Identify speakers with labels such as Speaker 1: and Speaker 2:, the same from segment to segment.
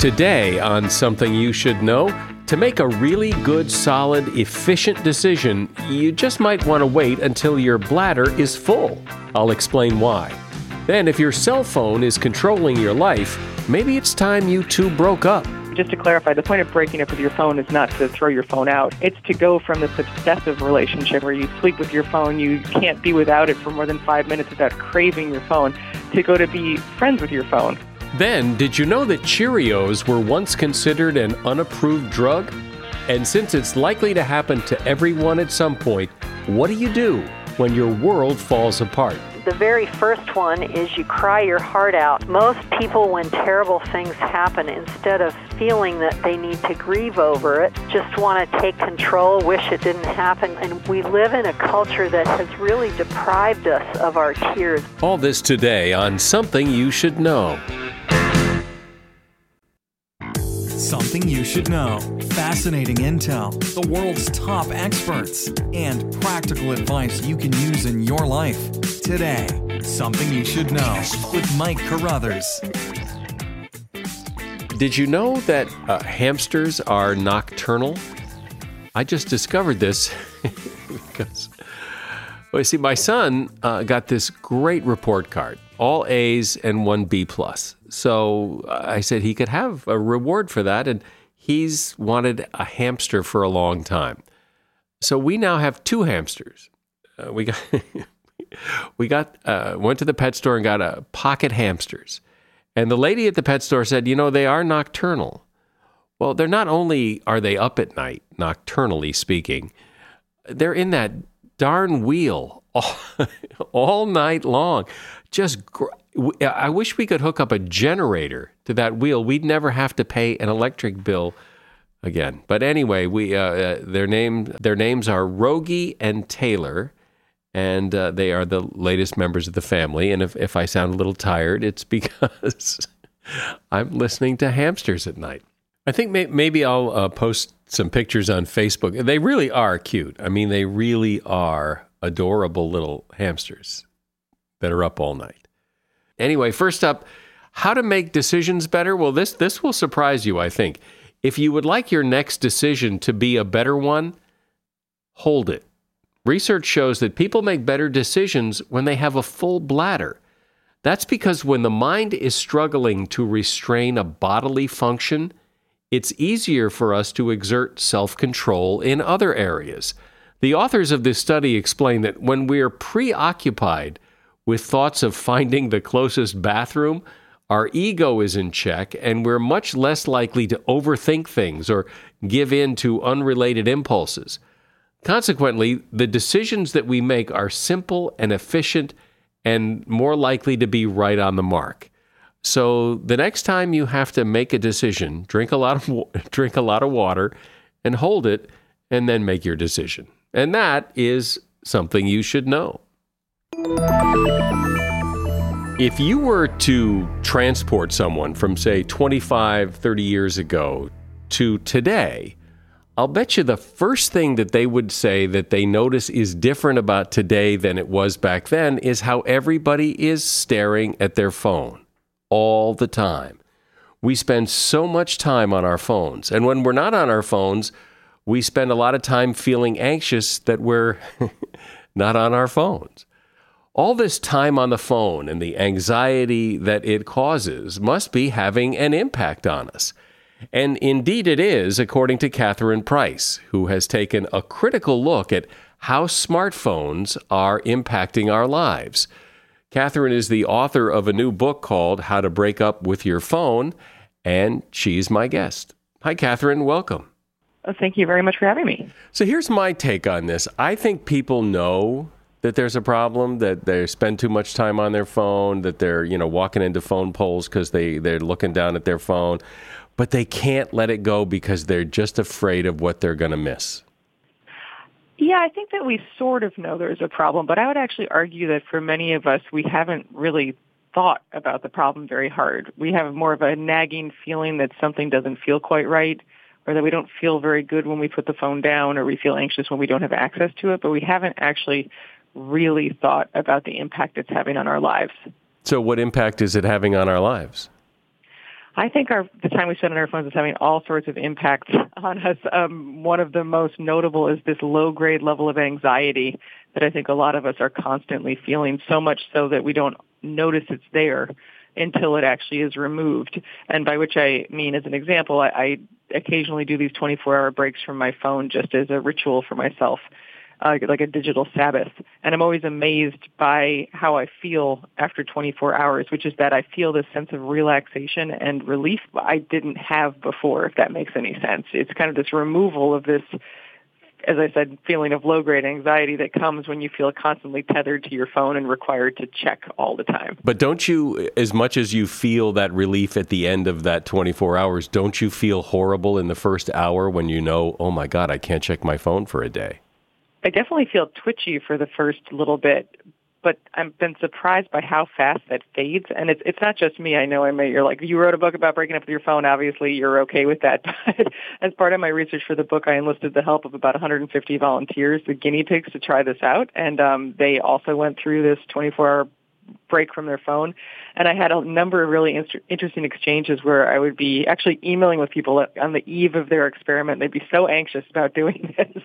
Speaker 1: Today, on Something You Should Know, to make a really good, solid, efficient decision, you just might want to wait until your bladder is full. I'll explain why. Then, if your cell phone is controlling your life, maybe it's time you two broke up.
Speaker 2: Just to clarify, the point of breaking up with your phone is not to throw your phone out. It's to go from this obsessive relationship where you sleep with your phone, you can't be without it for more than five minutes without craving your phone, to go to be friends with your phone.
Speaker 1: Then, did you know that Cheerios were once considered an unapproved drug? And since it's likely to happen to everyone at some point, what do you do when your world falls apart?
Speaker 3: The very first one is you cry your heart out. Most people, when terrible things happen, instead of feeling that they need to grieve over it, just want to take control, wish it didn't happen. And we live in a culture that has really deprived us of our tears.
Speaker 1: All this today on Something You Should Know.
Speaker 4: Something you should know. Fascinating intel, the world's top experts, and practical advice you can use in your life. Today, Something You Should Know with Mike Carruthers.
Speaker 1: Did you know that uh, hamsters are nocturnal? I just discovered this because, well, you see, my son uh, got this great report card, all A's and one B plus. So uh, I said he could have a reward for that, and he's wanted a hamster for a long time. So we now have two hamsters. Uh, we got we got uh, went to the pet store and got a pocket hamsters, and the lady at the pet store said, you know, they are nocturnal. Well, they're not only are they up at night, nocturnally speaking, they're in that darn wheel all, all night long. Just gr- I wish we could hook up a generator to that wheel. We'd never have to pay an electric bill again. But anyway, we uh, uh, their name their names are Rogie and Taylor, and uh, they are the latest members of the family. And if if I sound a little tired, it's because I'm listening to hamsters at night. I think may- maybe I'll uh, post some pictures on Facebook. They really are cute. I mean, they really are adorable little hamsters that are up all night. Anyway, first up, how to make decisions better. Well, this this will surprise you, I think. If you would like your next decision to be a better one, hold it. Research shows that people make better decisions when they have a full bladder. That's because when the mind is struggling to restrain a bodily function, it's easier for us to exert self control in other areas. The authors of this study explain that when we are preoccupied with thoughts of finding the closest bathroom, our ego is in check and we're much less likely to overthink things or give in to unrelated impulses. Consequently, the decisions that we make are simple and efficient and more likely to be right on the mark. So the next time you have to make a decision, drink a lot of drink a lot of water and hold it and then make your decision. And that is something you should know. If you were to transport someone from, say, 25, 30 years ago to today, I'll bet you the first thing that they would say that they notice is different about today than it was back then is how everybody is staring at their phone all the time. We spend so much time on our phones. And when we're not on our phones, we spend a lot of time feeling anxious that we're not on our phones. All this time on the phone and the anxiety that it causes must be having an impact on us. And indeed it is, according to Catherine Price, who has taken a critical look at how smartphones are impacting our lives. Catherine is the author of a new book called How to Break Up with Your Phone, and she's my guest. Hi, Catherine. Welcome.
Speaker 2: Oh, thank you very much for having me.
Speaker 1: So here's my take on this. I think people know that there's a problem that they spend too much time on their phone that they're you know walking into phone poles because they they're looking down at their phone but they can't let it go because they're just afraid of what they're going to miss
Speaker 2: yeah i think that we sort of know there's a problem but i would actually argue that for many of us we haven't really thought about the problem very hard we have more of a nagging feeling that something doesn't feel quite right or that we don't feel very good when we put the phone down or we feel anxious when we don't have access to it but we haven't actually really thought about the impact it's having on our lives.
Speaker 1: So, what impact is it having on our lives?
Speaker 2: I think our the time we spend on our phones is having all sorts of impacts on us. Um, one of the most notable is this low grade level of anxiety that I think a lot of us are constantly feeling. So much so that we don't notice it's there until it actually is removed. And by which I mean, as an example, I, I occasionally do these 24 hour breaks from my phone just as a ritual for myself uh, like a digital Sabbath. And I'm always amazed by how I feel after 24 hours, which is that I feel this sense of relaxation and relief I didn't have before, if that makes any sense. It's kind of this removal of this as I said, feeling of low grade anxiety that comes when you feel constantly tethered to your phone and required to check all the time.
Speaker 1: But don't you, as much as you feel that relief at the end of that 24 hours, don't you feel horrible in the first hour when you know, oh my God, I can't check my phone for a day?
Speaker 2: I definitely feel twitchy for the first little bit, but I've been surprised by how fast that fades. And it's it's not just me. I know I may you're like you wrote a book about breaking up with your phone. Obviously, you're okay with that. But as part of my research for the book, I enlisted the help of about 150 volunteers, the guinea pigs, to try this out. And um, they also went through this 24-hour break from their phone. And I had a number of really inter- interesting exchanges where I would be actually emailing with people on the eve of their experiment. They'd be so anxious about doing this.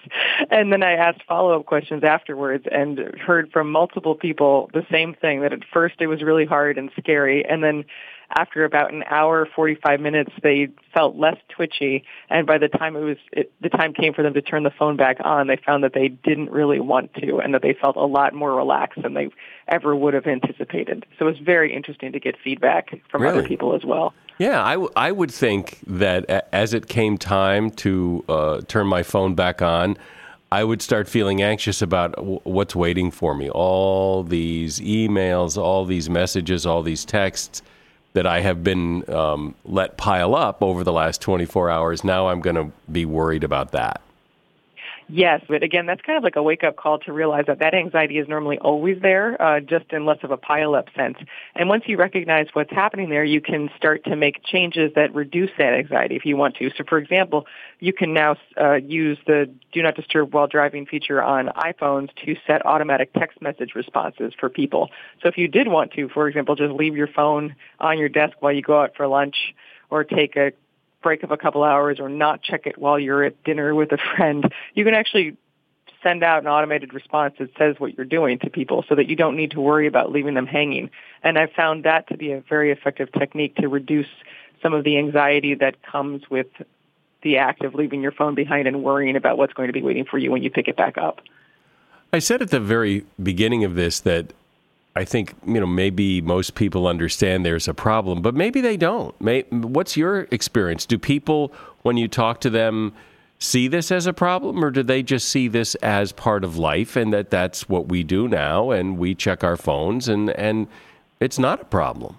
Speaker 2: And then I asked follow-up questions afterwards and heard from multiple people the same thing, that at first it was really hard and scary. And then after about an hour, 45 minutes, they felt less twitchy. And by the time it was, it, the time came for them to turn the phone back on, they found that they didn't really want to and that they felt a lot more relaxed than they ever would have anticipated. So it was very interesting to get feedback from
Speaker 1: really?
Speaker 2: other people as well.
Speaker 1: Yeah, I, w- I would think that as it came time to uh, turn my phone back on, I would start feeling anxious about w- what's waiting for me. All these emails, all these messages, all these texts that I have been um, let pile up over the last 24 hours. Now I'm going to be worried about that.
Speaker 2: Yes, but again, that's kind of like a wake-up call to realize that that anxiety is normally always there, uh, just in less of a pile-up sense. And once you recognize what's happening there, you can start to make changes that reduce that anxiety if you want to. So, for example, you can now uh, use the Do Not Disturb While Driving feature on iPhones to set automatic text message responses for people. So if you did want to, for example, just leave your phone on your desk while you go out for lunch or take a break of a couple hours or not check it while you're at dinner with a friend, you can actually send out an automated response that says what you're doing to people so that you don't need to worry about leaving them hanging. And I've found that to be a very effective technique to reduce some of the anxiety that comes with the act of leaving your phone behind and worrying about what's going to be waiting for you when you pick it back up.
Speaker 1: I said at the very beginning of this that I think you know maybe most people understand there's a problem, but maybe they don't. May, what's your experience? Do people, when you talk to them, see this as a problem, or do they just see this as part of life and that that's what we do now, and we check our phones and and it's not a problem?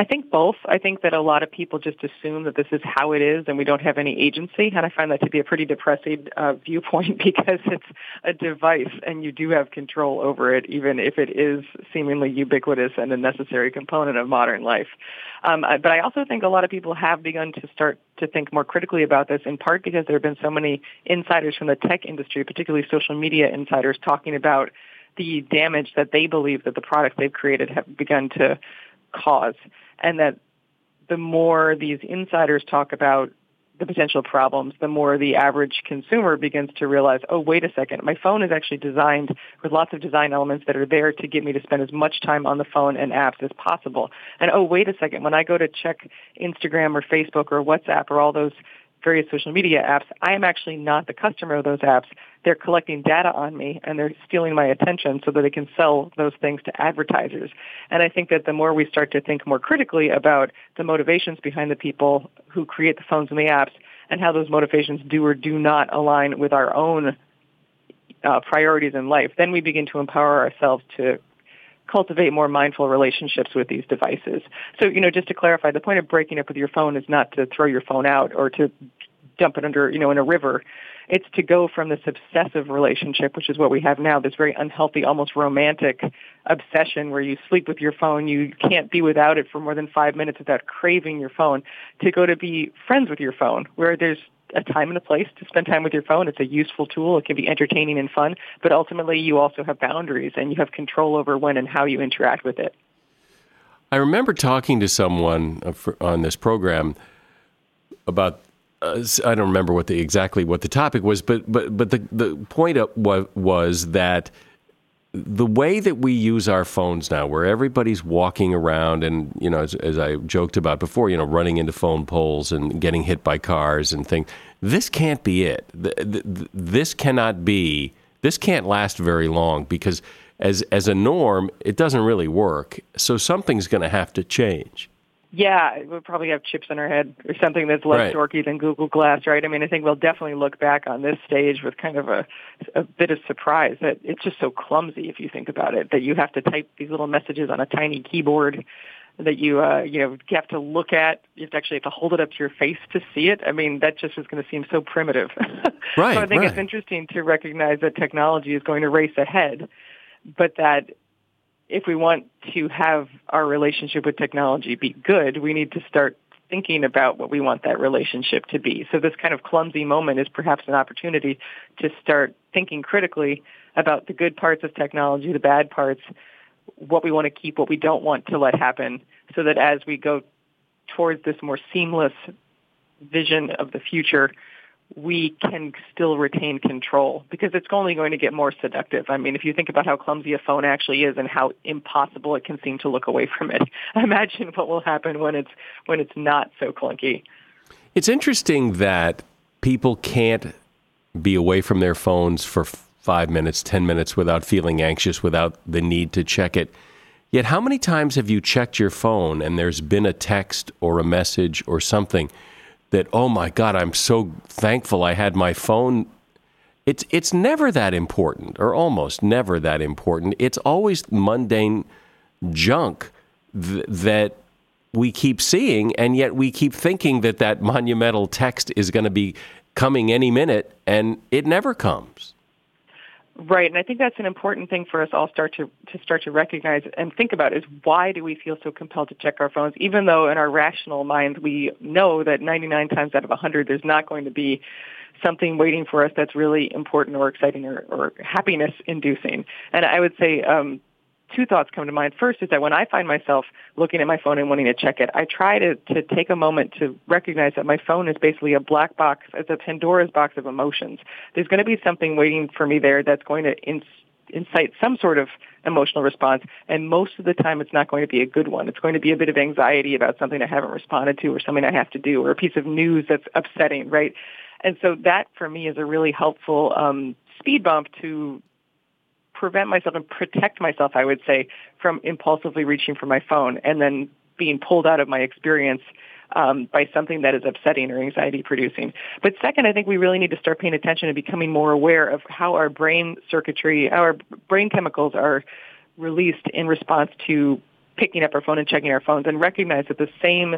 Speaker 2: I think both. I think that a lot of people just assume that this is how it is and we don't have any agency. And I find that to be a pretty depressing uh, viewpoint because it's a device and you do have control over it, even if it is seemingly ubiquitous and a necessary component of modern life. Um, but I also think a lot of people have begun to start to think more critically about this, in part because there have been so many insiders from the tech industry, particularly social media insiders, talking about the damage that they believe that the products they've created have begun to cause. And that the more these insiders talk about the potential problems, the more the average consumer begins to realize, oh, wait a second, my phone is actually designed with lots of design elements that are there to get me to spend as much time on the phone and apps as possible. And oh, wait a second, when I go to check Instagram or Facebook or WhatsApp or all those various social media apps, I am actually not the customer of those apps. They're collecting data on me and they're stealing my attention so that they can sell those things to advertisers. And I think that the more we start to think more critically about the motivations behind the people who create the phones and the apps and how those motivations do or do not align with our own uh, priorities in life, then we begin to empower ourselves to cultivate more mindful relationships with these devices. So, you know, just to clarify, the point of breaking up with your phone is not to throw your phone out or to dump it under, you know, in a river. It's to go from this obsessive relationship, which is what we have now, this very unhealthy, almost romantic obsession where you sleep with your phone, you can't be without it for more than five minutes without craving your phone, to go to be friends with your phone, where there's a time and a place to spend time with your phone. It's a useful tool. It can be entertaining and fun, but ultimately you also have boundaries and you have control over when and how you interact with it.
Speaker 1: I remember talking to someone uh, on this program about uh, I don't remember what the exactly what the topic was, but but but the the point was was that the way that we use our phones now, where everybody's walking around and you know, as, as I joked about before, you know, running into phone poles and getting hit by cars and things. This can't be it. This cannot be. This can't last very long because as as a norm, it doesn't really work. So something's going to have to change.
Speaker 2: Yeah, we'll probably have chips in our head or something that's less right. dorky than Google Glass, right? I mean, I think we'll definitely look back on this stage with kind of a, a bit of surprise that it's just so clumsy if you think about it, that you have to type these little messages on a tiny keyboard that you uh, you know you have to look at. You have to actually have to hold it up to your face to see it. I mean, that just is going to seem so primitive.
Speaker 1: Right.
Speaker 2: so I think
Speaker 1: right.
Speaker 2: it's interesting to recognize that technology is going to race ahead, but that if we want to have our relationship with technology be good, we need to start thinking about what we want that relationship to be. So this kind of clumsy moment is perhaps an opportunity to start thinking critically about the good parts of technology, the bad parts, what we want to keep, what we don't want to let happen, so that as we go towards this more seamless vision of the future, we can still retain control because it's only going to get more seductive. I mean, if you think about how clumsy a phone actually is and how impossible it can seem to look away from it, imagine what will happen when it's when it's not so clunky.
Speaker 1: It's interesting that people can't be away from their phones for 5 minutes, 10 minutes without feeling anxious, without the need to check it. Yet how many times have you checked your phone and there's been a text or a message or something that oh my god i'm so thankful i had my phone. It's it's never that important or almost never that important. It's always mundane junk th- that we keep seeing and yet we keep thinking that that monumental text is going to be coming any minute and it never comes
Speaker 2: Right, and I think that's an important thing for us all start to to start to recognize and think about is why do we feel so compelled to check our phones, even though in our rational minds we know that 99 times out of 100 there's not going to be something waiting for us that's really important or exciting or, or happiness inducing. And I would say um, two thoughts come to mind. First is that when I find myself looking at my phone and wanting to check it, I try to, to take a moment to recognize that my phone is basically a black box, it's a Pandora's box of emotions. There's going to be something waiting for me there that's going to ins- incite some sort of emotional response, and most of the time it's not going to be a good one. It's going to be a bit of anxiety about something I haven't responded to or something I have to do or a piece of news that's upsetting, right? And so that for me is a really helpful um, speed bump to prevent myself and protect myself, I would say, from impulsively reaching for my phone and then being pulled out of my experience um, by something that is upsetting or anxiety producing. But second, I think we really need to start paying attention and becoming more aware of how our brain circuitry, our brain chemicals are released in response to picking up our phone and checking our phones and recognize that the same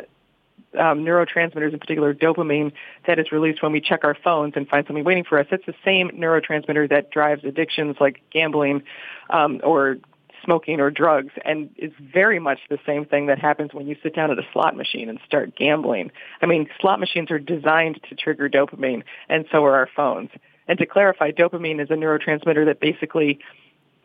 Speaker 2: um, neurotransmitters, in particular dopamine, that is released when we check our phones and find something waiting for us. It's the same neurotransmitter that drives addictions like gambling um, or smoking or drugs, and is very much the same thing that happens when you sit down at a slot machine and start gambling. I mean, slot machines are designed to trigger dopamine, and so are our phones. And to clarify, dopamine is a neurotransmitter that basically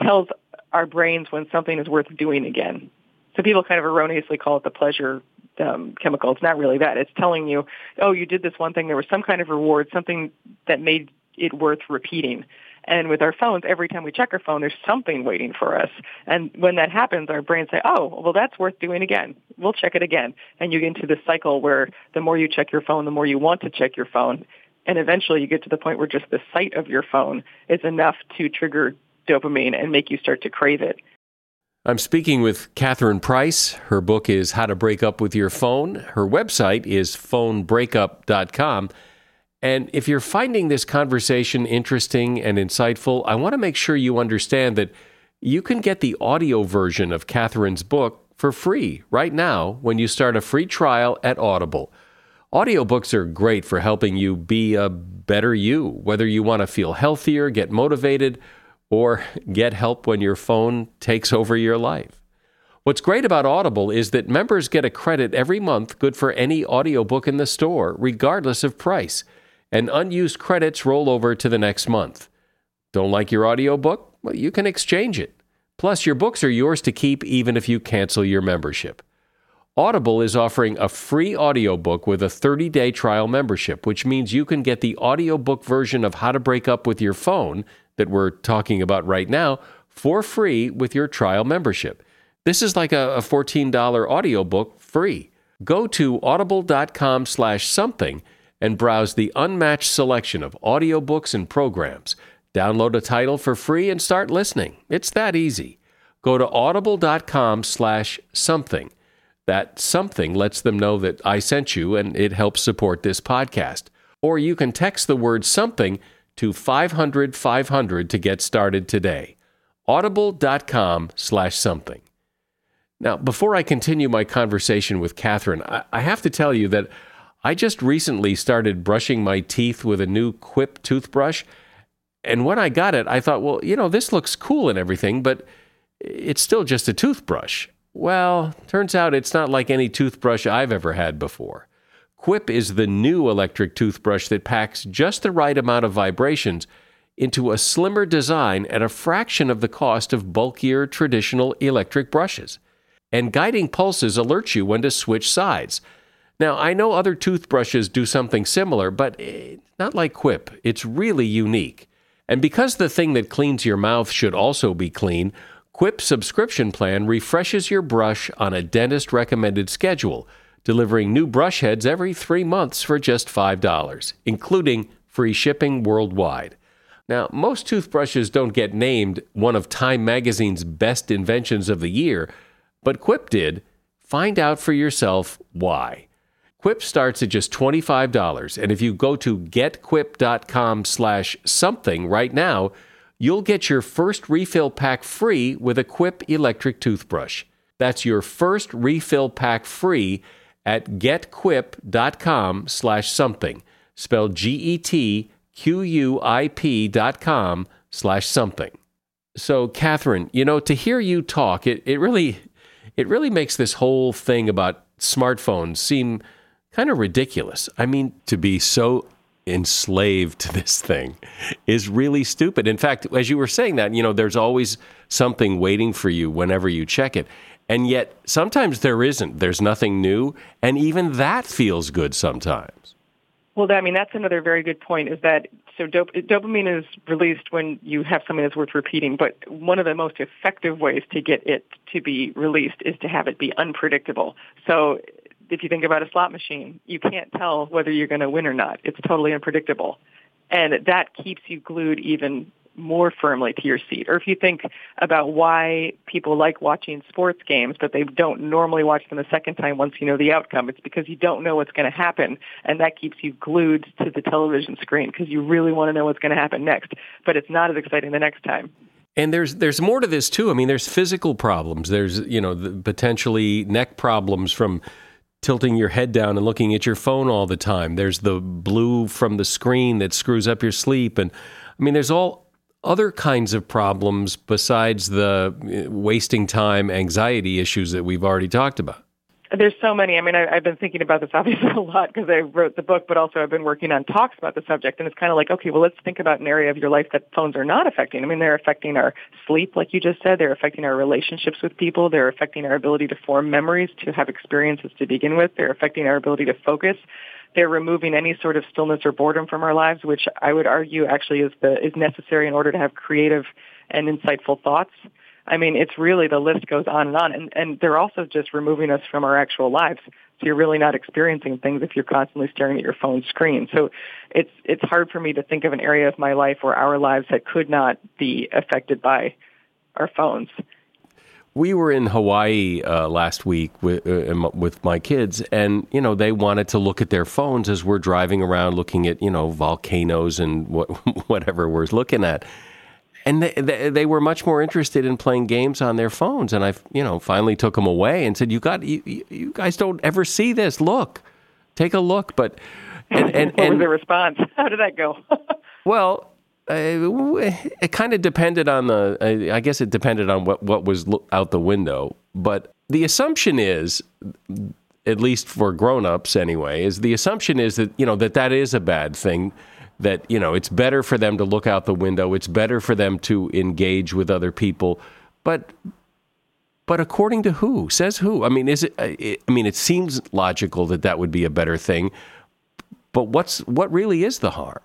Speaker 2: tells our brains when something is worth doing again. So people kind of erroneously call it the pleasure um, chemical. It's not really that. It's telling you, oh, you did this one thing. There was some kind of reward, something that made it worth repeating. And with our phones, every time we check our phone, there's something waiting for us. And when that happens, our brains say, oh, well, that's worth doing again. We'll check it again. And you get into this cycle where the more you check your phone, the more you want to check your phone. And eventually you get to the point where just the sight of your phone is enough to trigger dopamine and make you start to crave it.
Speaker 1: I'm speaking with Catherine Price. Her book is How to Break Up with Your Phone. Her website is phonebreakup.com. And if you're finding this conversation interesting and insightful, I want to make sure you understand that you can get the audio version of Catherine's book for free right now when you start a free trial at Audible. Audiobooks are great for helping you be a better you, whether you want to feel healthier, get motivated, or get help when your phone takes over your life. What's great about Audible is that members get a credit every month good for any audiobook in the store, regardless of price, and unused credits roll over to the next month. Don't like your audiobook? Well, you can exchange it. Plus, your books are yours to keep even if you cancel your membership. Audible is offering a free audiobook with a 30-day trial membership, which means you can get the audiobook version of How to Break Up with Your Phone that we're talking about right now for free with your trial membership. This is like a, $14 audiobook free. Go to audible.com slash something and browse the unmatched selection of audiobooks and programs. Download a title for free and start listening. It's that easy. Go to audible.com slash something. That something lets them know that I sent you and it helps support this podcast. Or you can text the word something to 500 500 to get started today. Audible.com slash something. Now, before I continue my conversation with Catherine, I have to tell you that I just recently started brushing my teeth with a new Quip toothbrush. And when I got it, I thought, well, you know, this looks cool and everything, but it's still just a toothbrush. Well, turns out it's not like any toothbrush I've ever had before. Quip is the new electric toothbrush that packs just the right amount of vibrations into a slimmer design at a fraction of the cost of bulkier traditional electric brushes. And guiding pulses alert you when to switch sides. Now, I know other toothbrushes do something similar, but eh, not like Quip. It's really unique. And because the thing that cleans your mouth should also be clean, Quip subscription plan refreshes your brush on a dentist recommended schedule, delivering new brush heads every three months for just $5, including free shipping worldwide. Now, most toothbrushes don't get named one of Time magazine's best inventions of the year, but Quip did. Find out for yourself why. Quip starts at just $25, and if you go to getquip.com slash something right now, you'll get your first refill pack free with a Quip electric toothbrush. That's your first refill pack free at getquip.com slash something, spelled G-E-T-Q-U-I-P dot com slash something. So, Catherine, you know, to hear you talk, it, it really it really makes this whole thing about smartphones seem kind of ridiculous. I mean, to be so enslaved to this thing is really stupid. In fact, as you were saying that, you know, there's always something waiting for you whenever you check it. And yet sometimes there isn't. There's nothing new. And even that feels good sometimes.
Speaker 2: Well, I mean, that's another very good point is that so dop- dopamine is released when you have something that's worth repeating, but one of the most effective ways to get it to be released is to have it be unpredictable. So if you think about a slot machine, you can't tell whether you're going to win or not. It's totally unpredictable. And that keeps you glued even more firmly to your seat. Or if you think about why people like watching sports games, but they don't normally watch them a second time once you know the outcome, it's because you don't know what's going to happen. And that keeps you glued to the television screen because you really want to know what's going to happen next. But it's not as exciting the next time.
Speaker 1: And there's there's more to this too. I mean, there's physical problems. There's you know potentially neck problems from tilting your head down and looking at your phone all the time. There's the blue from the screen that screws up your sleep. And I mean, there's all other kinds of problems besides the uh, wasting time, anxiety issues that we've already talked about.
Speaker 2: There's so many. I mean, I, I've been thinking about this obviously a lot because I wrote the book, but also I've been working on talks about the subject. And it's kind of like, okay, well, let's think about an area of your life that phones are not affecting. I mean, they're affecting our sleep, like you just said. They're affecting our relationships with people. They're affecting our ability to form memories, to have experiences to begin with. They're affecting our ability to focus. They're removing any sort of stillness or boredom from our lives, which I would argue actually is the is necessary in order to have creative and insightful thoughts. I mean, it's really the list goes on and on, and and they're also just removing us from our actual lives. So you're really not experiencing things if you're constantly staring at your phone screen. So it's it's hard for me to think of an area of my life or our lives that could not be affected by our phones.
Speaker 1: We were in Hawaii uh, last week with uh, with my kids, and you know they wanted to look at their phones as we're driving around, looking at you know volcanoes and what, whatever we're looking at and they, they, they, were much more interested in playing games on their phones. And I, you know, finally took them away and said, "You got, you, you guys don't ever see this. Look, take a look." But
Speaker 2: and and, what and, was the response? How did that go?
Speaker 1: well, uh, it kind of depended on the. I guess it depended on what what was out the window. But the assumption is, at least for grown-ups anyway, is the assumption is that you know that that is a bad thing that you know it's better for them to look out the window it's better for them to engage with other people but But according to who? Says who? I mean, is it, it? I mean, it seems logical that that would be a better thing. But what's what really is the harm?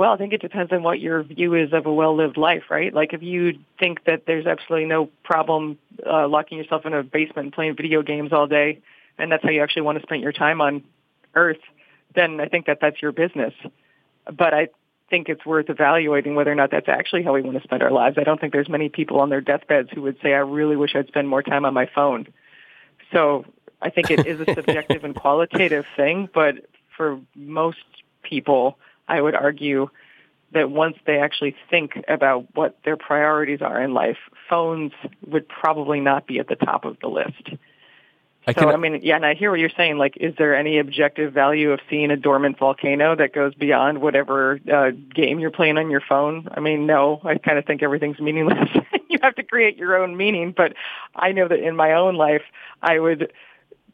Speaker 2: Well, I think it depends on what your view is of a well-lived life, right? Like if you think that there's absolutely no problem uh, locking yourself in a basement and playing video games all day, and that's how you actually want to spend your time on Earth, then I think that that's your business. But I think it's worth evaluating whether or not that's actually how we want to spend our lives. I don't think there's many people on their deathbeds who would say, I really wish I'd spend more time on my phone. So I think it is a subjective and qualitative thing, but for most people, I would argue that once they actually think about what their priorities are in life, phones would probably not be at the top of the list. I so, I mean, yeah, and I hear what you're saying. Like, is there any objective value of seeing a dormant volcano that goes beyond whatever uh, game you're playing on your phone? I mean, no. I kind of think everything's meaningless. you have to create your own meaning. But I know that in my own life, I would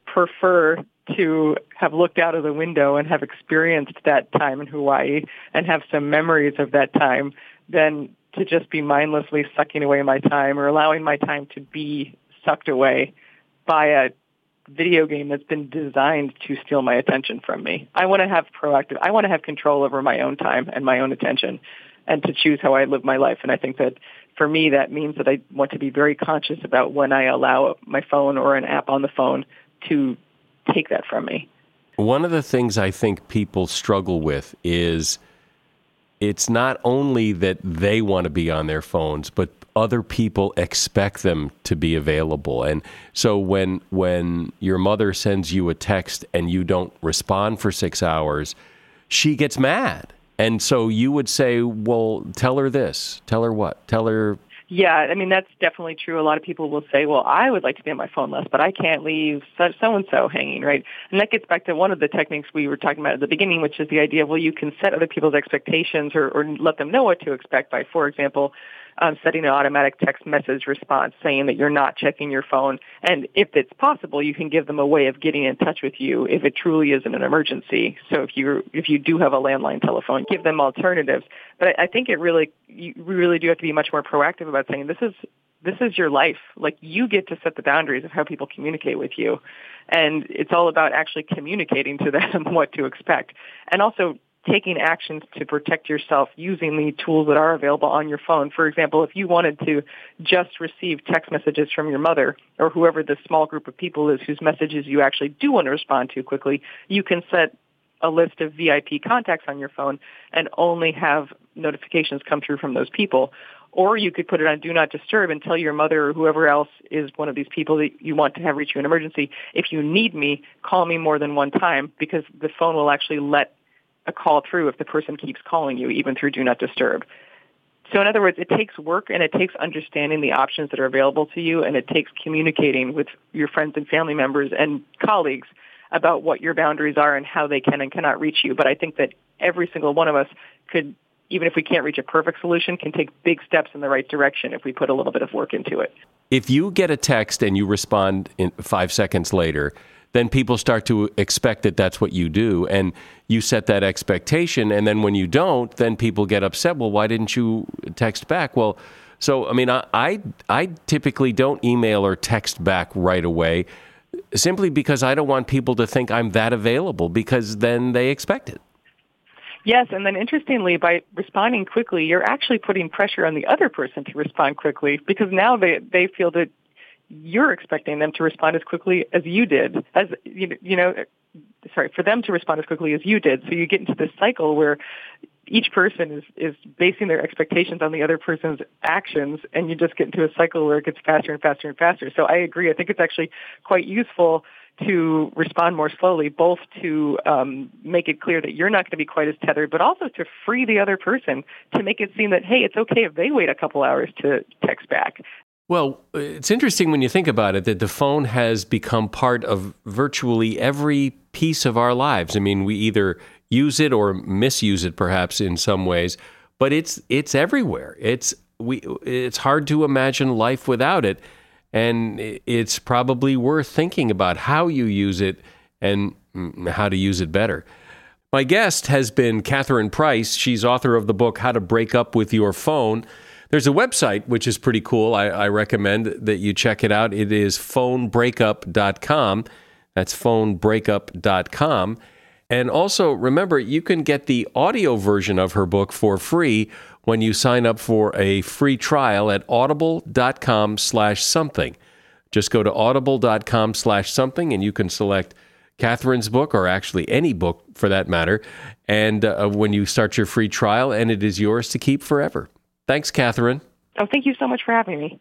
Speaker 2: prefer to have looked out of the window and have experienced that time in Hawaii and have some memories of that time than to just be mindlessly sucking away my time or allowing my time to be sucked away by a video game that's been designed to steal my attention from me. I want to have proactive, I want to have control over my own time and my own attention and to choose how I live my life. And I think that for me, that means that I want to be very conscious about when I allow my phone or an app on the phone to take that from me.
Speaker 1: One of the things I think people struggle with is it's not only that they want to be on their phones, but other people expect them to be available. And so when when your mother sends you a text and you don't respond for 6 hours, she gets mad. And so you would say, "Well, tell her this. Tell her what? Tell her
Speaker 2: yeah, I mean that's definitely true. A lot of people will say, "Well, I would like to be on my phone less, but I can't leave so and so hanging." Right, and that gets back to one of the techniques we were talking about at the beginning, which is the idea of well, you can set other people's expectations or, or let them know what to expect by, for example, um, setting an automatic text message response saying that you're not checking your phone. And if it's possible, you can give them a way of getting in touch with you if it truly isn't an emergency. So if you if you do have a landline telephone, give them alternatives. But I, I think it really you really do have to be much more proactive about saying this is this is your life. Like you get to set the boundaries of how people communicate with you. And it's all about actually communicating to them what to expect. And also taking actions to protect yourself using the tools that are available on your phone. For example, if you wanted to just receive text messages from your mother or whoever the small group of people is whose messages you actually do want to respond to quickly, you can set a list of VIP contacts on your phone and only have notifications come through from those people. Or you could put it on do not disturb and tell your mother or whoever else is one of these people that you want to have reach you in emergency, if you need me, call me more than one time because the phone will actually let a call through if the person keeps calling you, even through Do Not Disturb. So in other words, it takes work and it takes understanding the options that are available to you and it takes communicating with your friends and family members and colleagues about what your boundaries are and how they can and cannot reach you. But I think that every single one of us could, even if we can't reach a perfect solution, can take big steps in the right direction if we put a little bit of work into it.
Speaker 1: If you get a text and you respond in five seconds later, then people start to expect that that's what you do. And you set that expectation. And then when you don't, then people get upset. Well, why didn't you text back? Well, so, I mean, I, I, I typically don't email or text back right away simply because I don't want people to think I'm that available because then they expect it.
Speaker 2: Yes, and then interestingly, by responding quickly, you're actually putting pressure on the other person to respond quickly because now they they feel that you're expecting them to respond as quickly as you did, as you know, sorry, for them to respond as quickly as you did. So you get into this cycle where each person is is basing their expectations on the other person's actions, and you just get into a cycle where it gets faster and faster and faster. So I agree. I think it's actually quite useful to respond more slowly, both to um, make it clear that you're not going to be quite as tethered, but also to free the other person to make it seem that hey, it's okay if they wait a couple hours to text back.
Speaker 1: Well, it's interesting when you think about it that the phone has become part of virtually every piece of our lives. I mean, we either use it or misuse it perhaps in some ways, but it's it's everywhere. It's we it's hard to imagine life without it, and it's probably worth thinking about how you use it and mm, how to use it better. My guest has been Catherine Price. She's author of the book How to Break Up with Your Phone. There's a website which is pretty cool. I, I recommend that you check it out. It is phonebreakup.com. That's phonebreakup.com. And also remember, you can get the audio version of her book for free when you sign up for a free trial at audible.com slash something. Just go to audible.com slash something and you can select Catherine's book, or actually any book for that matter, and uh, when you start your free trial, and it is yours to keep forever. Thanks, Catherine.
Speaker 2: Oh, thank you so much for having me.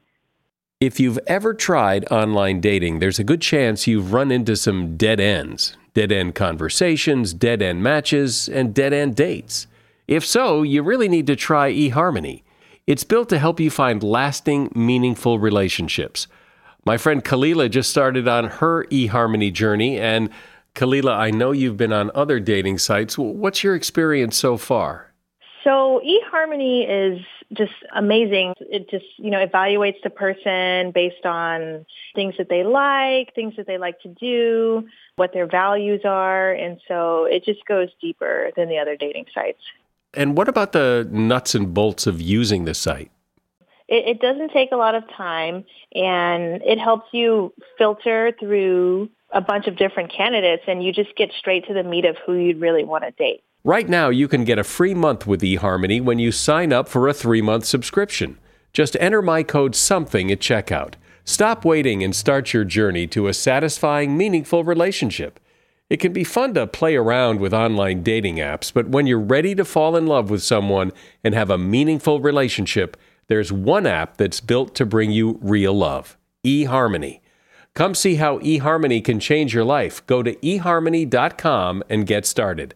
Speaker 1: If you've ever tried online dating, there's a good chance you've run into some dead ends dead end conversations, dead end matches, and dead end dates. If so, you really need to try eHarmony. It's built to help you find lasting, meaningful relationships. My friend Kalila just started on her eHarmony journey, and Kalila, I know you've been on other dating sites. What's your experience so far?
Speaker 5: So eHarmony is just amazing. It just, you know, evaluates the person based on things that they like, things that they like to do, what their values are. And so it just goes deeper than the other dating sites.
Speaker 1: And what about the nuts and bolts of using the site?
Speaker 5: It, it doesn't take a lot of time and it helps you filter through a bunch of different candidates and you just get straight to the meat of who you'd really want to date.
Speaker 1: Right now, you can get a free month with eHarmony when you sign up for a three month subscription. Just enter my code SOMETHING at checkout. Stop waiting and start your journey to a satisfying, meaningful relationship. It can be fun to play around with online dating apps, but when you're ready to fall in love with someone and have a meaningful relationship, there's one app that's built to bring you real love eHarmony. Come see how eHarmony can change your life. Go to eHarmony.com and get started.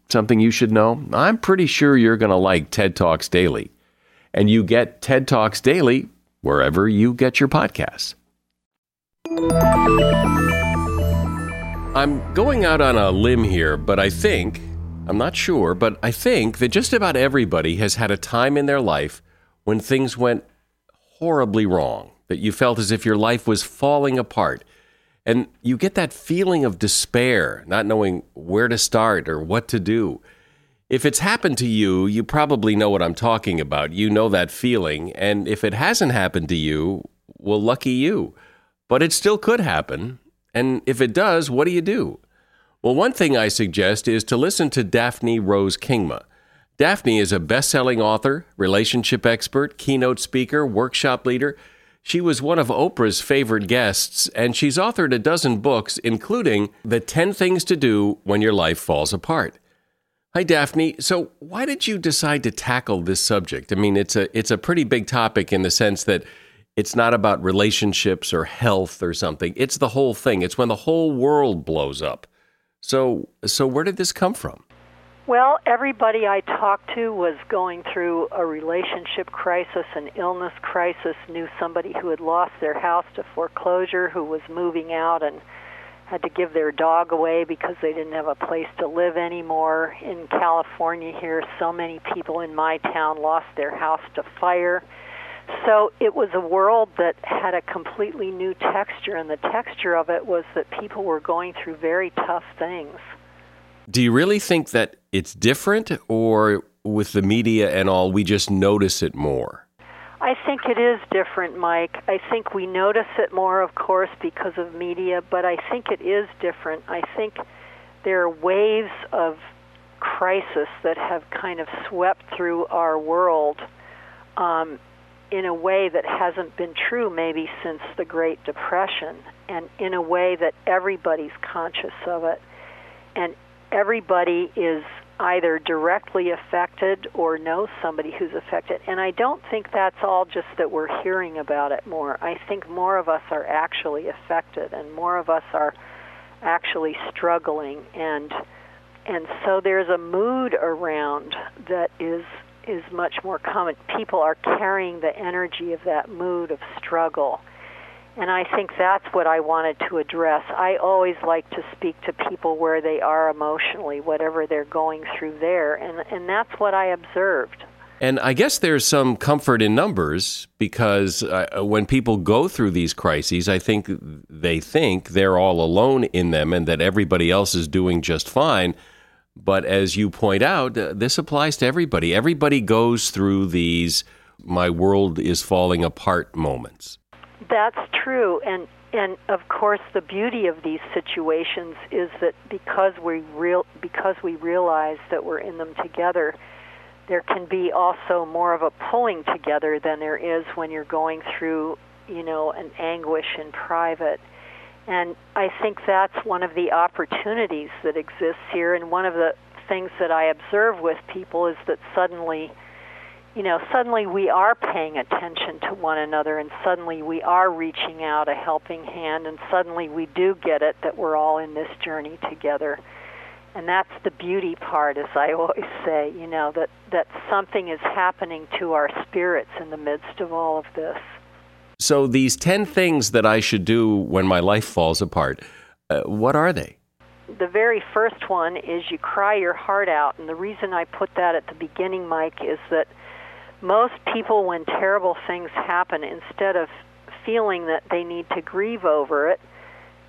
Speaker 1: something you should know? I'm pretty sure you're going to like TED Talks Daily. And you get TED Talks Daily wherever you get your podcasts. I'm going out on a limb here, but I think, I'm not sure, but I think that just about everybody has had a time in their life when things went horribly wrong, that you felt as if your life was falling apart. And you get that feeling of despair, not knowing where to start or what to do. If it's happened to you, you probably know what I'm talking about. You know that feeling. And if it hasn't happened to you, well, lucky you. But it still could happen. And if it does, what do you do? Well, one thing I suggest is to listen to Daphne Rose Kingma. Daphne is a best selling author, relationship expert, keynote speaker, workshop leader. She was one of Oprah's favorite guests, and she's authored a dozen books, including The 10 Things to Do When Your Life Falls Apart. Hi, Daphne. So, why did you decide to tackle this subject? I mean, it's a, it's a pretty big topic in the sense that it's not about relationships or health or something. It's the whole thing. It's when the whole world blows up. So, so where did this come from?
Speaker 3: Well, everybody I talked to was going through a relationship crisis, an illness crisis, knew somebody who had lost their house to foreclosure, who was moving out and had to give their dog away because they didn't have a place to live anymore. In California here, so many people in my town lost their house to fire. So it was a world that had a completely new texture, and the texture of it was that people were going through very tough things.
Speaker 1: Do you really think that it's different, or with the media and all, we just notice it more?
Speaker 3: I think it is different, Mike. I think we notice it more, of course, because of media, but I think it is different. I think there are waves of crisis that have kind of swept through our world um, in a way that hasn't been true maybe since the Great Depression, and in a way that everybody's conscious of it. And everybody is either directly affected or know somebody who's affected. And I don't think that's all just that we're hearing about it more. I think more of us are actually affected and more of us are actually struggling and and so there's a mood around that is is much more common. People are carrying the energy of that mood of struggle and I think that's what I wanted to address. I always like to speak to people where they are emotionally, whatever they're going through there, and and that's what I observed.
Speaker 1: And I guess there's some comfort in numbers because uh, when people go through these crises, I think they think they're all alone in them and that everybody else is doing just fine. But as you point out, uh, this applies to everybody. Everybody goes through these my world is falling apart moments.
Speaker 3: That's true, and and of course the beauty of these situations is that because we real because we realize that we're in them together, there can be also more of a pulling together than there is when you're going through, you know, an anguish in private. And I think that's one of the opportunities that exists here and one of the things that I observe with people is that suddenly you know, suddenly we are paying attention to one another and suddenly we are reaching out a helping hand and suddenly we do get it that we're all in this journey together. And that's the beauty part, as I always say, you know, that, that something is happening to our spirits in the midst of all of this.
Speaker 1: So, these 10 things that I should do when my life falls apart, uh, what are they?
Speaker 3: The very first one is you cry your heart out. And the reason I put that at the beginning, Mike, is that most people, when terrible things happen, instead of feeling that they need to grieve over it,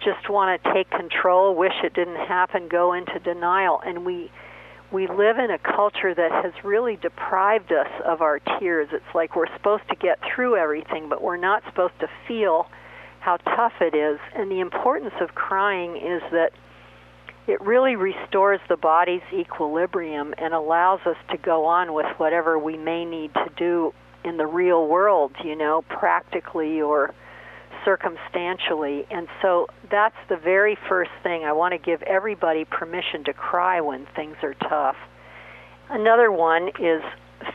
Speaker 3: just want to take control, wish it didn't happen, go into denial. And we we live in a culture that has really deprived us of our tears. It's like we're supposed to get through everything, but we're not supposed to feel how tough it is. And the importance of crying is that it really restores the body's equilibrium and allows us to go on with whatever we may need to do in the real world, you know, practically or circumstantially. And so that's the very first thing. I want to give everybody permission to cry when things are tough. Another one is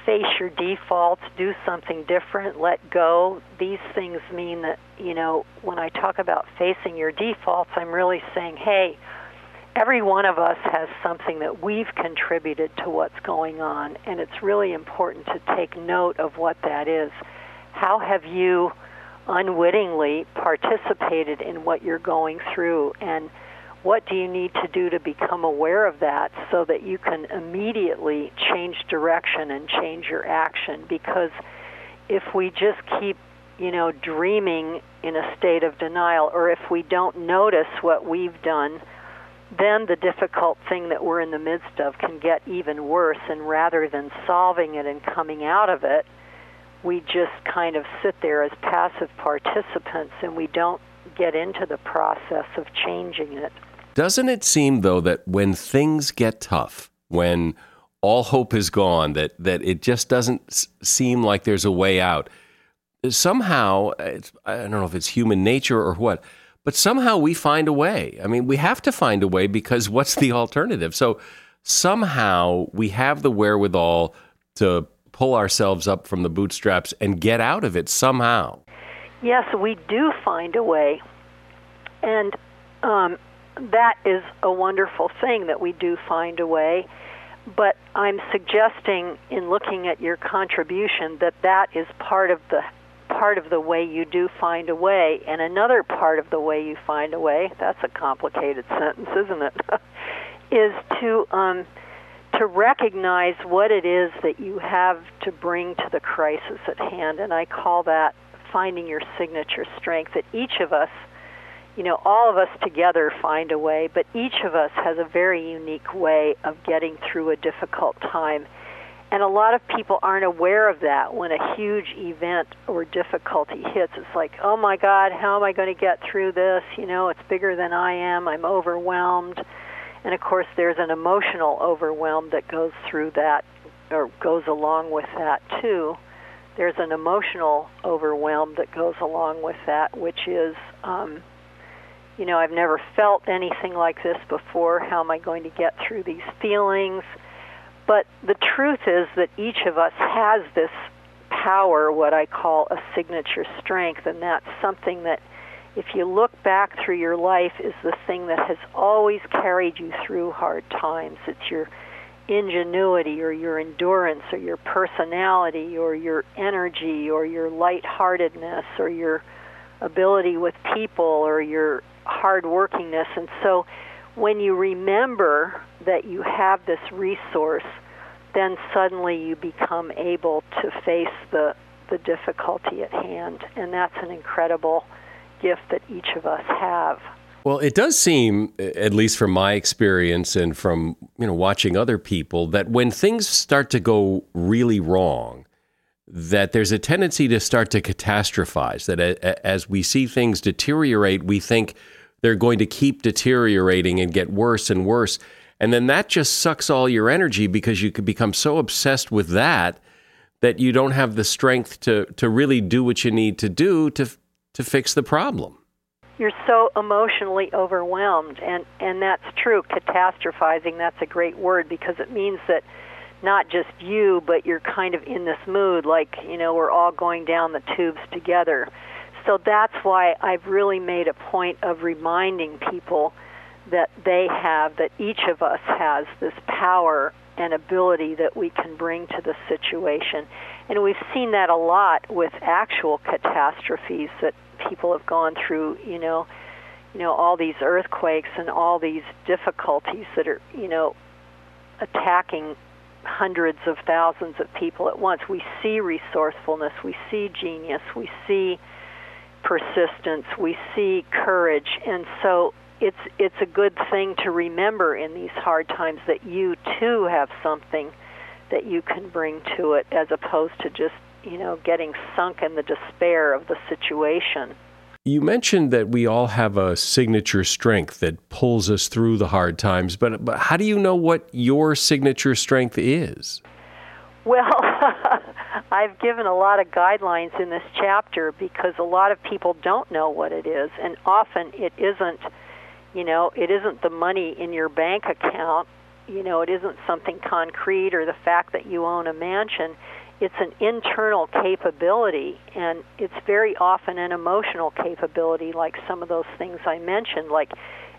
Speaker 3: face your defaults, do something different, let go. These things mean that, you know, when I talk about facing your defaults, I'm really saying, hey, every one of us has something that we've contributed to what's going on, and it's really important to take note of what that is. How have you unwittingly participated in what you're going through, and what do you need to do to become aware of that so that you can immediately change direction and change your action? Because if we just keep you know, dreaming in a state of denial, or if we don't notice what we've done, then the difficult thing that we're in the midst of can get even worse. And rather than solving it and coming out of it, we just kind of sit there as passive participants and we don't get into the process of changing it.
Speaker 1: Doesn't it seem, though, that when things get tough, when all hope is gone, that, that it just doesn't seem like there's a way out. Somehow, I don't know if it's human nature or what, but somehow we find a way. I mean, we have to find a way because what's the alternative? So somehow we have the wherewithal to pull ourselves up from the bootstraps and get out of it somehow.
Speaker 3: Yes, we do find a way. And um, that is a wonderful thing that we do find a way. But I'm suggesting in looking at your contribution that that is part of the part of the way you do find a way and another part of the way you find a way that's a complicated sentence isn't it is to um, to recognize what it is that you have to bring to the crisis at hand and I call that finding your signature strength that each of us you know, all of us together find a way, but each of us has a very unique way of getting through a difficult time. And a lot of people aren't aware of that when a huge event or difficulty hits. It's like, oh my God, how am I going to get through this? You know, it's bigger than I am. I'm overwhelmed. And of course, there's an emotional overwhelm that goes through that or goes along with that too. There's an emotional overwhelm that goes along with that, which is, um, you know, I've never felt anything like this before. How am I going to get through these feelings? But the truth is that each of us has this power, what I call a signature strength, and that's something that, if you look back through your life, is the thing that has always carried you through hard times. It's your ingenuity or your endurance or your personality or your energy or your lightheartedness or your ability with people or your hardworkingness. And so when you remember that you have this resource, then suddenly you become able to face the, the difficulty at hand. And that's an incredible gift that each of us have.
Speaker 1: Well, it does seem, at least from my experience and from you know watching other people, that when things start to go really wrong, that there's a tendency to start to catastrophize. That as we see things deteriorate, we think they're going to keep deteriorating and get worse and worse. And then that just sucks all your energy because you could become so obsessed with that that you don't have the strength to, to really do what you need to do to, to fix the problem.
Speaker 3: You're so emotionally overwhelmed, and, and that's true. Catastrophizing, that's a great word because it means that not just you, but you're kind of in this mood, like, you know, we're all going down the tubes together so that's why I've really made a point of reminding people that they have, that each of us has this power and ability that we can bring to the situation. And we've seen that a lot with actual catastrophes that people have gone through, you know, you know, all these earthquakes and all these difficulties that are, you know, attacking hundreds of thousands of people at once. We see resourcefulness, we see genius, we see persistence, we see courage, and so it's it's a good thing to remember in these hard times that you too have something that you can bring to it as opposed to just, you know, getting sunk in the despair of the situation.
Speaker 1: You mentioned that we all have a signature strength that pulls us through the hard times, but, but how do you know what your signature strength is?
Speaker 3: Well, I've given a lot of guidelines in this chapter because a lot of people don't know what it is, and often it isn't, you know, it isn't the money in your bank account, you know, it isn't something concrete or the fact that you own a mansion. It's an internal capability, and it's very often an emotional capability, like some of those things I mentioned, like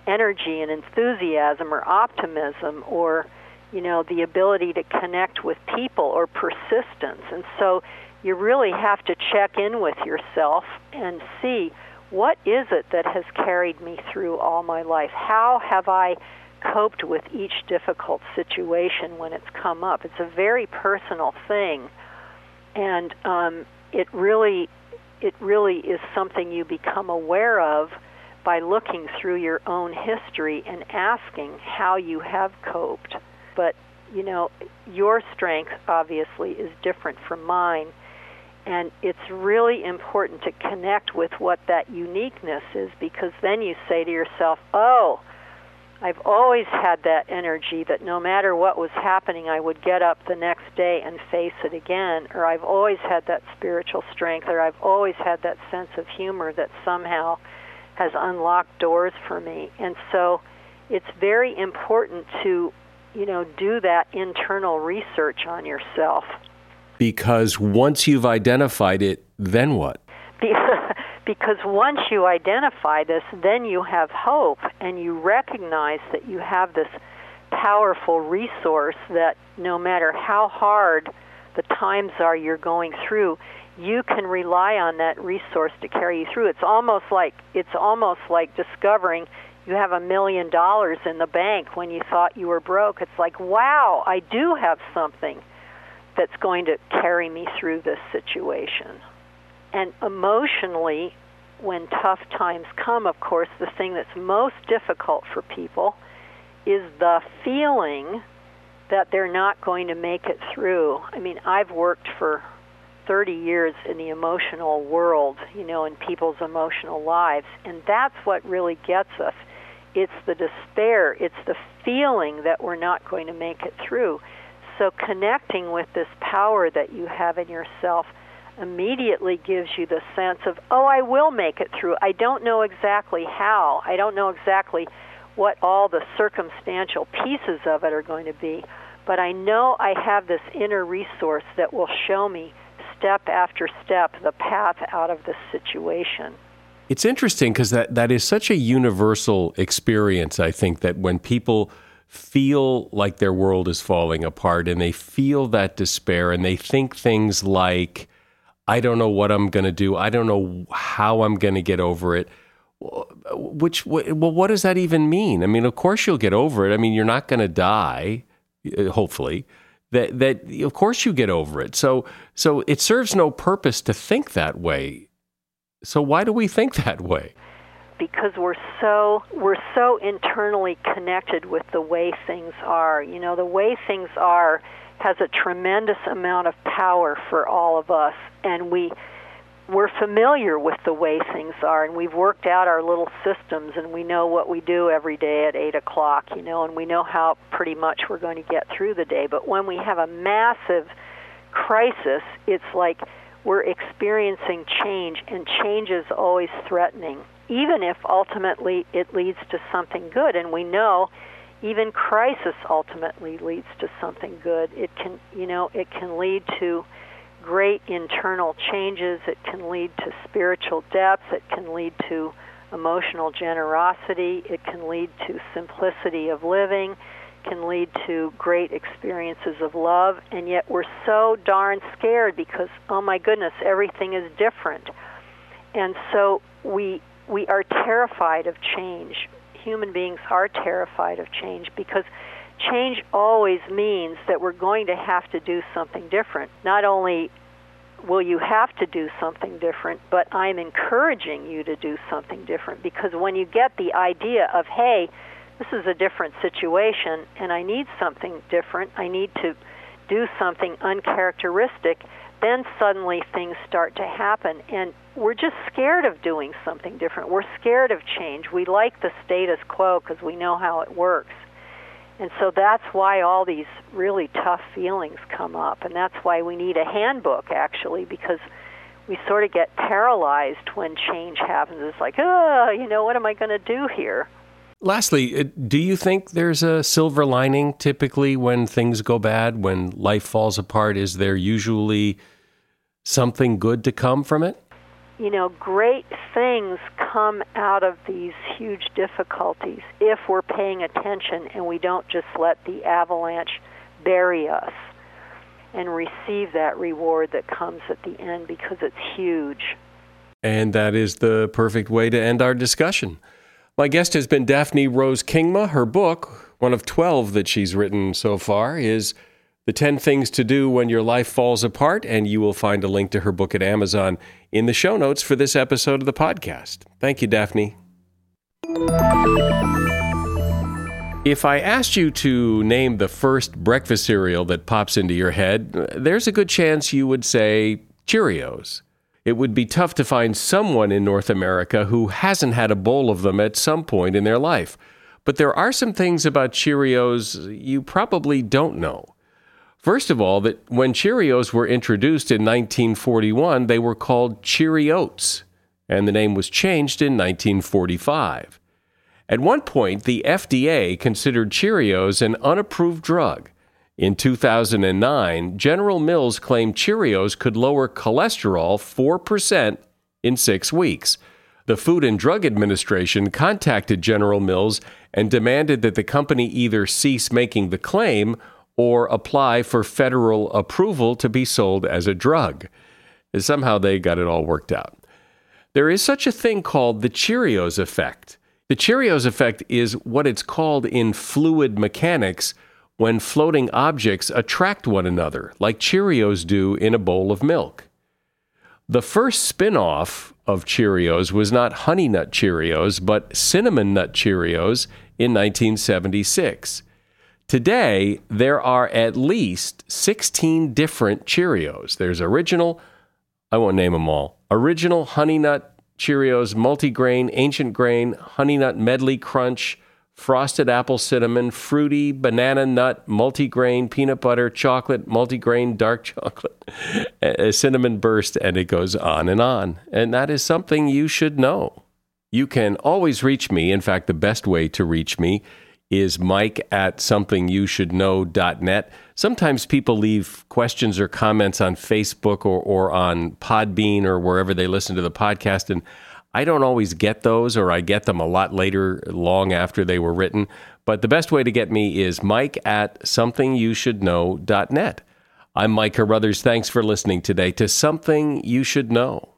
Speaker 3: energy and enthusiasm or optimism or you know, the ability to connect with people or persistence. And so you really have to check in with yourself and see what is it that has carried me through all my life? How have I coped with each difficult situation when it's come up? It's a very personal thing. And um, it really it really is something you become aware of by looking through your own history and asking how you have coped but you know, your strength obviously is different from mine. And it's really important to connect with what that uniqueness is because then you say to yourself, oh, I've always had that energy that no matter what was happening, I would get up the next day and face it again. Or I've always had that spiritual strength, or I've always had that sense of humor that somehow has unlocked doors for me. And so it's very important to, you know, do that internal research on yourself.
Speaker 1: Because once you've identified it, then what?
Speaker 3: because once you identify this, then you have hope and you recognize that you have this powerful resource that no matter how hard the times are you're going through, you can rely on that resource to carry you through. It's almost like it's almost like discovering you have a million dollars in the bank when you thought you were broke. It's like, wow, I do have something that's going to carry me through this situation. And emotionally, when tough times come, of course, the thing that's most difficult for people is the feeling that they're not going to make it through. I mean, I've worked for 30 years in the emotional world, you know, in people's emotional lives, and that's what really gets us. It's the despair, it's the feeling that we're not going to make it through. So connecting with this power that you have in yourself immediately gives you the sense of, oh, I will make it through. I don't know exactly how. I don't know exactly what all the circumstantial pieces of it are going to be, but I know I have this inner resource that will show me step after step the path out of this situation.
Speaker 1: It's interesting because that, that is such a universal experience, I think, that when people feel like their world is falling apart and they feel that despair and they think things like, I don't know what I'm going to do. I don't know how I'm going to get over it. Which, well, what does that even mean? I mean, of course you'll get over it. I mean, you're not going to die, uh, hopefully. That, that, of course you get over it. So, so it serves no purpose to think that way. So why do we think that way?
Speaker 3: because we're so we're so internally connected with the way things are. You know, the way things are has a tremendous amount of power for all of us, and we we're familiar with the way things are, and we've worked out our little systems, and we know what we do every day at eight o'clock, you know, and we know how pretty much we're going to get through the day. But when we have a massive crisis, it's like we're experiencing change, and change is always threatening, even if ultimately it leads to something good. And we know even crisis ultimately leads to something good. It can, you know, it can lead to great internal changes. It can lead to spiritual depth. It can lead to emotional generosity. It can lead to simplicity of living. Can lead to great experiences of love. And yet we're so darn scared because, oh my goodness, everything is different. And so we we are terrified of change human beings are terrified of change because change always means that we're going to have to do something different. Not only will you have to do something different, but I'm encouraging you to do something different because when you get the idea of, hey, this is a different situation and I need something different, I need to do something uncharacteristic, then suddenly things start to happen. And we're just scared of doing something different. We're scared of change. We like the status quo because we know how it works. And so that's why all these really tough feelings come up. And that's why we need a handbook, actually, because we sort of get paralyzed when change happens. It's like, oh, you know, what am I going to do here?
Speaker 1: Lastly, uh, do you think there's a silver lining typically when things go bad, when life falls apart? Is there usually something good to come from it?
Speaker 3: You know, great things come out of these huge difficulties if we're paying attention and we don't just let the avalanche bury us and receive that reward that comes at the end because it's huge.
Speaker 1: And that is the perfect way to end our discussion. My guest has been Daphne Rose Kingma. Her book, one of 12 that she's written so far, is The 10 Things to Do When Your Life Falls Apart. And you will find a link to her book at Amazon in the show notes for this episode of the podcast. Thank you, Daphne. If I asked you to name the first breakfast cereal that pops into your head, there's a good chance you would say Cheerios it would be tough to find someone in North America who hasn't had a bowl of them at some point in their life. But there are some things about Cheerios you probably don't know. First of all, that when Cheerios were introduced in 1941, they were called CheeriOats, and the name was changed in 1945. At one point, the FDA considered Cheerios an unapproved drug. In 2009, General Mills claimed Cheerios could lower cholesterol 4% in six weeks. The Food and Drug Administration contacted General Mills and demanded that the company either cease making the claim or apply for federal approval to be sold as a drug. Somehow they got it all worked out. There is such a thing called the Cheerios effect. The Cheerios effect is what it's called in fluid mechanics when floating objects attract one another, like Cheerios do in a bowl of milk. The first spin off of Cheerios was not Honey Nut Cheerios, but Cinnamon Nut Cheerios in 1976. Today, there are at least 16 different Cheerios. There's original, I won't name them all, original Honey Nut Cheerios, multigrain, ancient grain, Honey Nut Medley Crunch, frosted apple cinnamon, fruity, banana nut, multigrain, peanut butter, chocolate, multigrain, dark chocolate, a cinnamon burst, and it goes on and on. And that is something you should know. You can always reach me. In fact, the best way to reach me is mike at somethingyoushouldknow.net. Sometimes people leave questions or comments on Facebook or, or on Podbean or wherever they listen to the podcast. And I don't always get those, or I get them a lot later, long after they were written. But the best way to get me is mike at somethingyoushouldknow.net. I'm Mike Carruthers. Thanks for listening today to Something You Should Know.